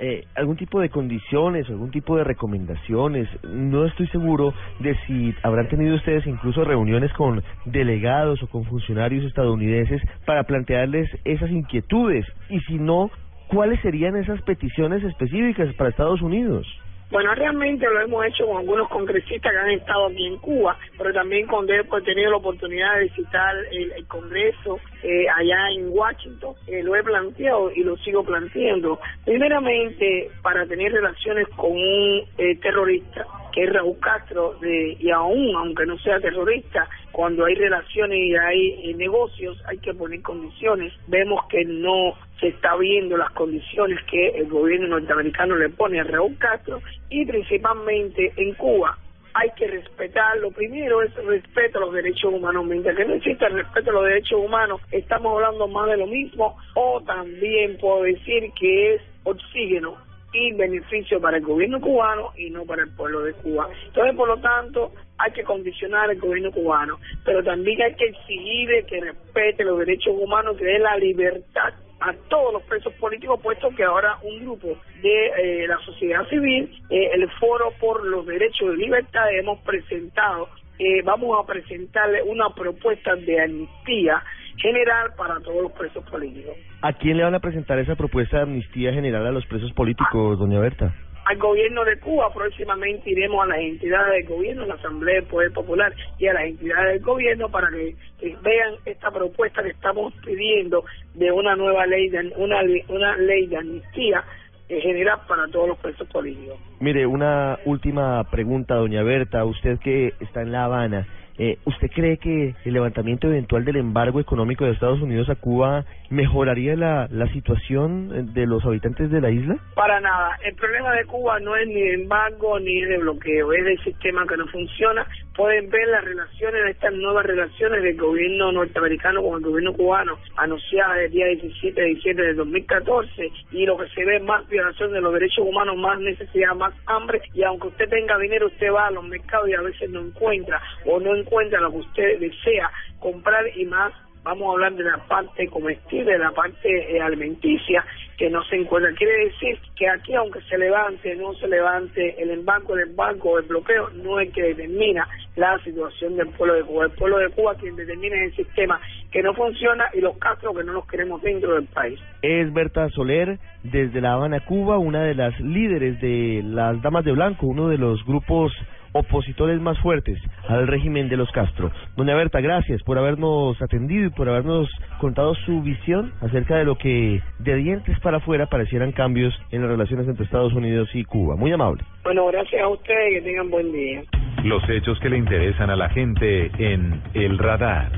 eh, algún tipo de condiciones, algún tipo de recomendaciones? No estoy seguro de si habrán tenido ustedes incluso reuniones con delegados o con funcionarios estadounidenses para plantearles esas inquietudes y si no, ¿cuáles serían esas peticiones específicas para Estados Unidos? Bueno, realmente lo hemos hecho con algunos congresistas que han estado aquí en Cuba, pero también cuando he pues, tenido la oportunidad de visitar el, el Congreso eh, allá en Washington, eh, lo he planteado y lo sigo planteando. Primeramente, para tener relaciones con un eh, terrorista, que es Raúl Castro, de, y aún, aunque no sea terrorista, cuando hay relaciones y hay eh, negocios, hay que poner condiciones. Vemos que no se está viendo las condiciones que el gobierno norteamericano le pone a Raúl Castro y principalmente en Cuba hay que respetar, lo primero es respeto a los derechos humanos. Mientras que no exista el respeto a los derechos humanos, estamos hablando más de lo mismo o también puedo decir que es oxígeno y beneficio para el gobierno cubano y no para el pueblo de Cuba. Entonces, por lo tanto, hay que condicionar al gobierno cubano, pero también hay que exigir que respete los derechos humanos, que dé la libertad a todos los presos políticos, puesto que ahora un grupo de eh, la sociedad civil, eh, el Foro por los Derechos de Libertad, hemos presentado, eh, vamos a presentarle una propuesta de amnistía general para todos los presos políticos. ¿A quién le van a presentar esa propuesta de amnistía general a los presos políticos, doña Berta? al gobierno de Cuba. Próximamente iremos a las entidades del gobierno, a la Asamblea del Poder Popular y a las entidades del gobierno para que, que vean esta propuesta que estamos pidiendo de una nueva ley, de una, una ley de amnistía en general para todos los presos políticos. Mire, una última pregunta, doña Berta, usted que está en La Habana. Eh, ¿Usted cree que el levantamiento eventual del embargo económico de Estados Unidos a Cuba mejoraría la, la situación de los habitantes de la isla? Para nada. El problema de Cuba no es ni de embargo ni de bloqueo, es del sistema que no funciona. Pueden ver las relaciones, estas nuevas relaciones del gobierno norteamericano con el gobierno cubano anunciadas el día 17 de diciembre del 2014 y lo que se ve más violación de los derechos humanos, más necesidad, más hambre y aunque usted tenga dinero, usted va a los mercados y a veces no encuentra o no encuentra encuentra lo que usted desea comprar y más vamos a hablar de la parte comestible, de la parte eh, alimenticia que no se encuentra. Quiere decir que aquí, aunque se levante, no se levante el embargo, el embargo, el bloqueo, no es que determina la situación del pueblo de Cuba. El pueblo de Cuba quien determina el sistema que no funciona y los castros que no los queremos dentro del país. Es Berta Soler, desde La Habana, Cuba, una de las líderes de las Damas de Blanco, uno de los grupos opositores más fuertes al régimen de los Castro. Doña Berta, gracias por habernos atendido y por habernos contado su visión acerca de lo que de dientes para afuera parecieran cambios en las relaciones entre Estados Unidos y Cuba. Muy amable. Bueno, gracias a ustedes y que tengan buen día. Los hechos que le interesan a la gente en El Radar.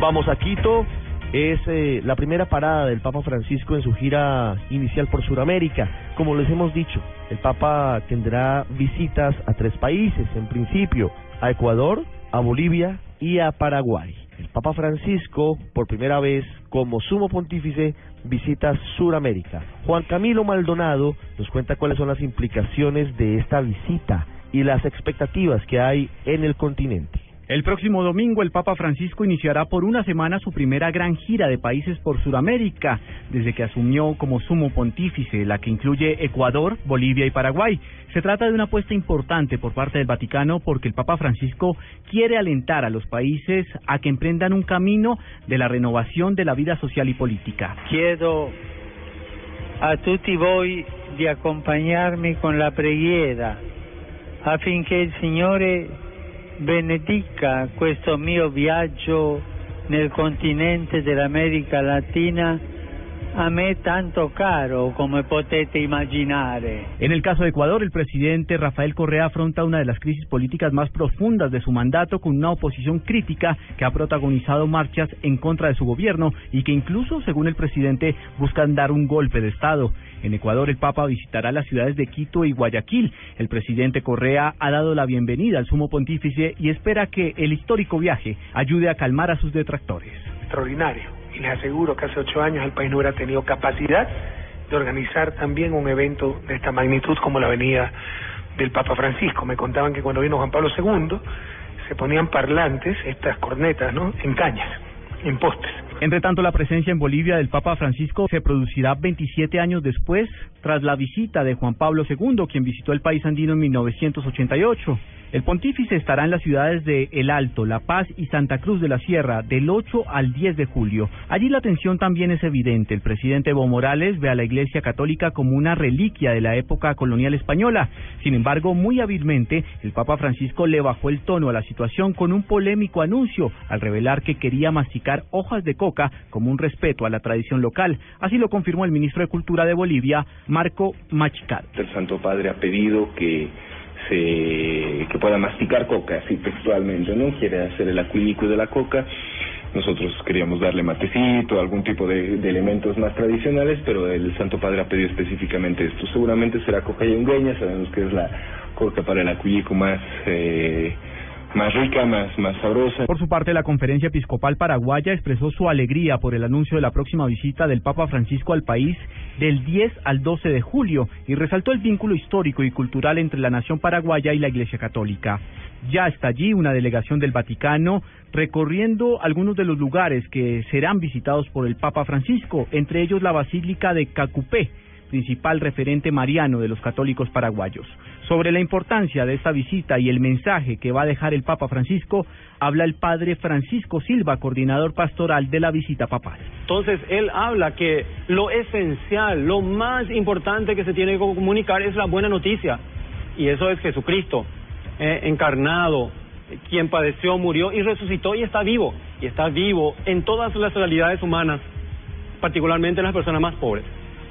Vamos a Quito. Es eh, la primera parada del Papa Francisco en su gira inicial por Sudamérica. Como les hemos dicho, el Papa tendrá visitas a tres países, en principio, a Ecuador, a Bolivia y a Paraguay. El Papa Francisco, por primera vez como sumo pontífice, visita Sudamérica. Juan Camilo Maldonado nos cuenta cuáles son las implicaciones de esta visita y las expectativas que hay en el continente. El próximo domingo el Papa Francisco iniciará por una semana su primera gran gira de países por Sudamérica, desde que asumió como sumo pontífice, la que incluye Ecuador, Bolivia y Paraguay. Se trata de una apuesta importante por parte del Vaticano porque el Papa Francisco quiere alentar a los países a que emprendan un camino de la renovación de la vida social y política. Chiedo a tutti voi di accompagnarmi con la preghiera affinché il Signore benedica questo mio viaggio nel continente dell'America Latina a me tanto caro come potete immaginare. En el caso de Ecuador, el presidente Rafael Correa afronta una de las crisis políticas más profundas de su mandato con una oposición crítica que ha protagonizado marchas en contra de su gobierno y que incluso, según el presidente, buscan dar un golpe de Estado. En Ecuador, el Papa visitará las ciudades de Quito y Guayaquil. El presidente Correa ha dado la bienvenida al sumo pontífice y espera que el histórico viaje ayude a calmar a sus detractores. Extraordinario y les aseguro que hace ocho años el país no hubiera tenido capacidad de organizar también un evento de esta magnitud como la venida del Papa Francisco. Me contaban que cuando vino Juan Pablo II se ponían parlantes, estas cornetas, ¿no? En cañas, en postes. Entre tanto, la presencia en Bolivia del Papa Francisco se producirá 27 años después, tras la visita de Juan Pablo II, quien visitó el país andino en 1988. El pontífice estará en las ciudades de El Alto, La Paz y Santa Cruz de la Sierra del 8 al 10 de julio. Allí la atención también es evidente. El presidente Evo Morales ve a la Iglesia Católica como una reliquia de la época colonial española. Sin embargo, muy hábilmente, el Papa Francisco le bajó el tono a la situación con un polémico anuncio al revelar que quería masticar hojas de coca como un respeto a la tradición local. Así lo confirmó el ministro de Cultura de Bolivia, Marco Machical. El Santo Padre ha pedido que se que pueda masticar coca, así textualmente, ¿no? Quiere hacer el acuílico de la coca. Nosotros queríamos darle matecito, algún tipo de, de, elementos más tradicionales, pero el Santo Padre ha pedido específicamente esto. Seguramente será coca yungueña, sabemos que es la coca para el acuílico más... Eh, Por su parte, la Conferencia Episcopal Paraguaya expresó su alegría por el anuncio de la próxima visita del Papa Francisco al país del 10 al 12 de julio y resaltó el vínculo histórico y cultural entre la nación paraguaya y la Iglesia Católica. Ya está allí una delegación del Vaticano recorriendo algunos de los lugares que serán visitados por el Papa Francisco, entre ellos la Basílica de Cacupé, principal referente mariano de los católicos paraguayos. Sobre la importancia de esta visita y el mensaje que va a dejar el Papa Francisco, habla el padre Francisco Silva, coordinador pastoral de la visita papal. Entonces, él habla que lo esencial, lo más importante que se tiene que comunicar es la buena noticia, y eso es Jesucristo, eh, encarnado, quien padeció, murió y resucitó y está vivo, y está vivo en todas las realidades humanas, particularmente en las personas más pobres.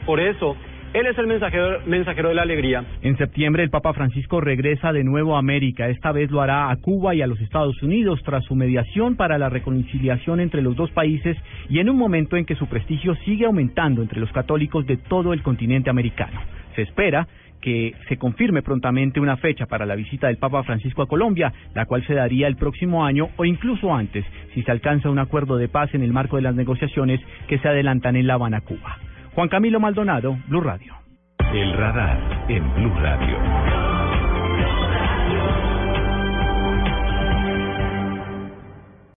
Por eso, él es el mensajero, mensajero de la alegría. En septiembre el Papa Francisco regresa de nuevo a América. Esta vez lo hará a Cuba y a los Estados Unidos tras su mediación para la reconciliación entre los dos países y en un momento en que su prestigio sigue aumentando entre los católicos de todo el continente americano. Se espera que se confirme prontamente una fecha para la visita del Papa Francisco a Colombia, la cual se daría el próximo año o incluso antes, si se alcanza un acuerdo de paz en el marco de las negociaciones que se adelantan en La Habana, Cuba. Juan Camilo Maldonado, Blue Radio. El radar en Blue Radio.